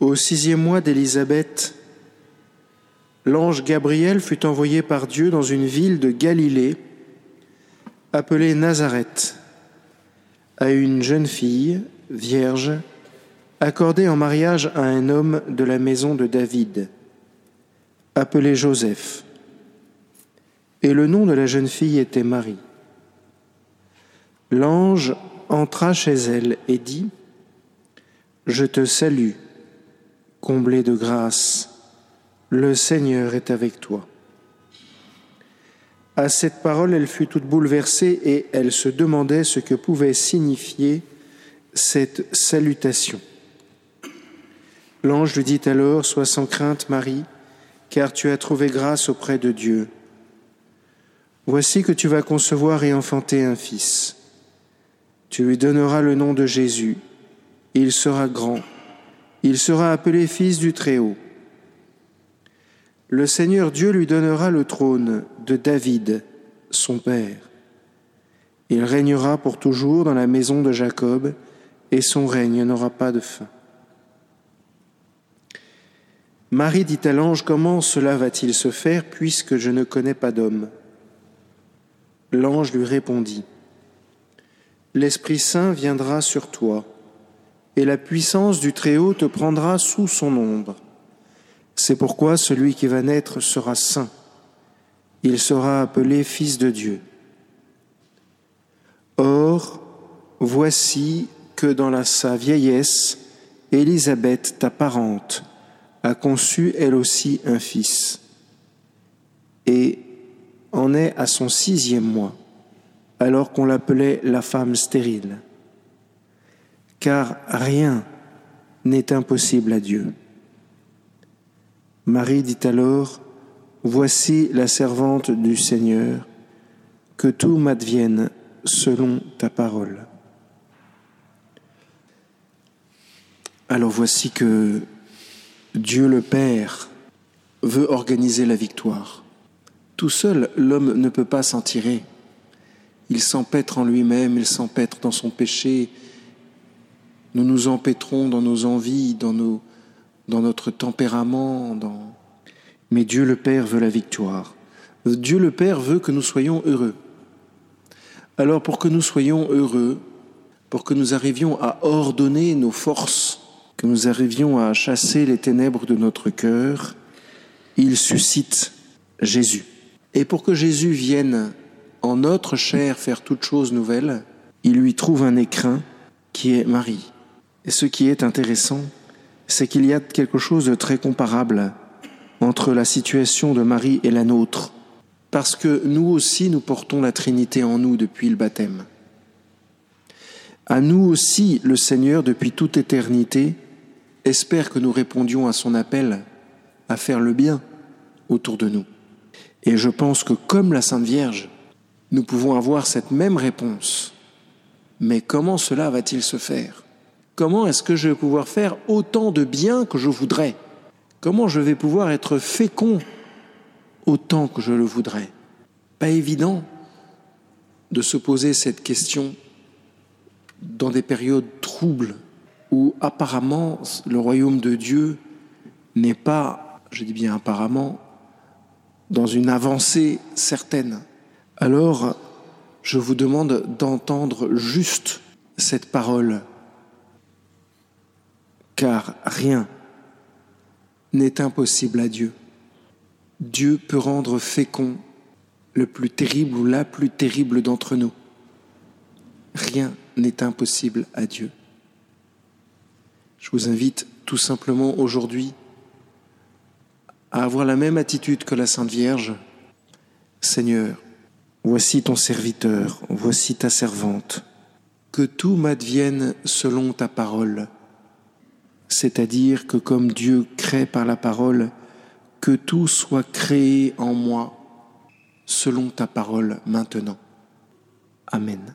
Au sixième mois d'Élisabeth, l'ange Gabriel fut envoyé par Dieu dans une ville de Galilée appelée Nazareth à une jeune fille, vierge, accordée en mariage à un homme de la maison de David, appelé Joseph. Et le nom de la jeune fille était Marie. L'ange entra chez elle et dit, Je te salue, comblée de grâce, le Seigneur est avec toi. À cette parole, elle fut toute bouleversée et elle se demandait ce que pouvait signifier cette salutation. L'ange lui dit alors, Sois sans crainte, Marie, car tu as trouvé grâce auprès de Dieu. Voici que tu vas concevoir et enfanter un fils. Tu lui donneras le nom de Jésus. Il sera grand. Il sera appelé Fils du Très-Haut. Le Seigneur Dieu lui donnera le trône de David, son père. Il régnera pour toujours dans la maison de Jacob, et son règne n'aura pas de fin. Marie dit à l'ange, Comment cela va-t-il se faire puisque je ne connais pas d'homme? L'ange lui répondit, L'Esprit Saint viendra sur toi, et la puissance du Très-Haut te prendra sous son ombre. C'est pourquoi celui qui va naître sera saint. Il sera appelé Fils de Dieu. Or, voici que dans sa vieillesse, Élisabeth, ta parente, a conçu elle aussi un fils, et en est à son sixième mois alors qu'on l'appelait la femme stérile. Car rien n'est impossible à Dieu. Marie dit alors, Voici la servante du Seigneur, que tout m'advienne selon ta parole. Alors voici que Dieu le Père veut organiser la victoire. Tout seul, l'homme ne peut pas s'en tirer il s'empêtre en lui-même, il s'empêtre dans son péché. Nous nous empêtrons dans nos envies, dans, notre tempérament. Dans... Mais Dieu le Père veut la victoire. Dieu le Père veut que nous soyons heureux. Alors pour que nous soyons heureux, pour que nous arrivions à ordonner nos forces, que nous arrivions à chasser les ténèbres de notre cœur, il suscite Jésus. Et pour que Jésus vienne en notre chair faire toute chose nouvelle, il lui trouve un écrin qui est Marie. Et ce qui est intéressant, c'est qu'il y a quelque chose de très comparable entre la situation de Marie et la nôtre, parce que nous aussi nous portons la Trinité en nous depuis le baptême. À nous aussi, le Seigneur, depuis toute éternité, espère que nous répondions à son appel à faire le bien autour de nous. Et je pense que comme la Sainte Vierge, nous pouvons avoir cette même réponse. Mais comment cela va-t-il se faire? Comment est-ce que je vais pouvoir faire autant de bien que je voudrais? Comment je vais pouvoir être fécond autant que je le voudrais? Pas évident de se poser cette question dans des périodes troubles où apparemment le royaume de Dieu n'est pas, je dis bien apparemment, dans une avancée certaine. Alors je vous demande d'entendre juste cette parole, car rien n'est impossible à Dieu. Dieu peut rendre fécond le plus terrible ou la plus terrible d'entre nous. Rien n'est impossible à Dieu. Je vous invite tout simplement aujourd'hui à avoir la même attitude que la Sainte Vierge. Seigneur, Voici ton serviteur, voici ta servante. Que tout m'advienne selon ta parole. C'est-à-dire que comme Dieu crée par la parole, que tout soit créé en moi selon ta parole maintenant. Amen.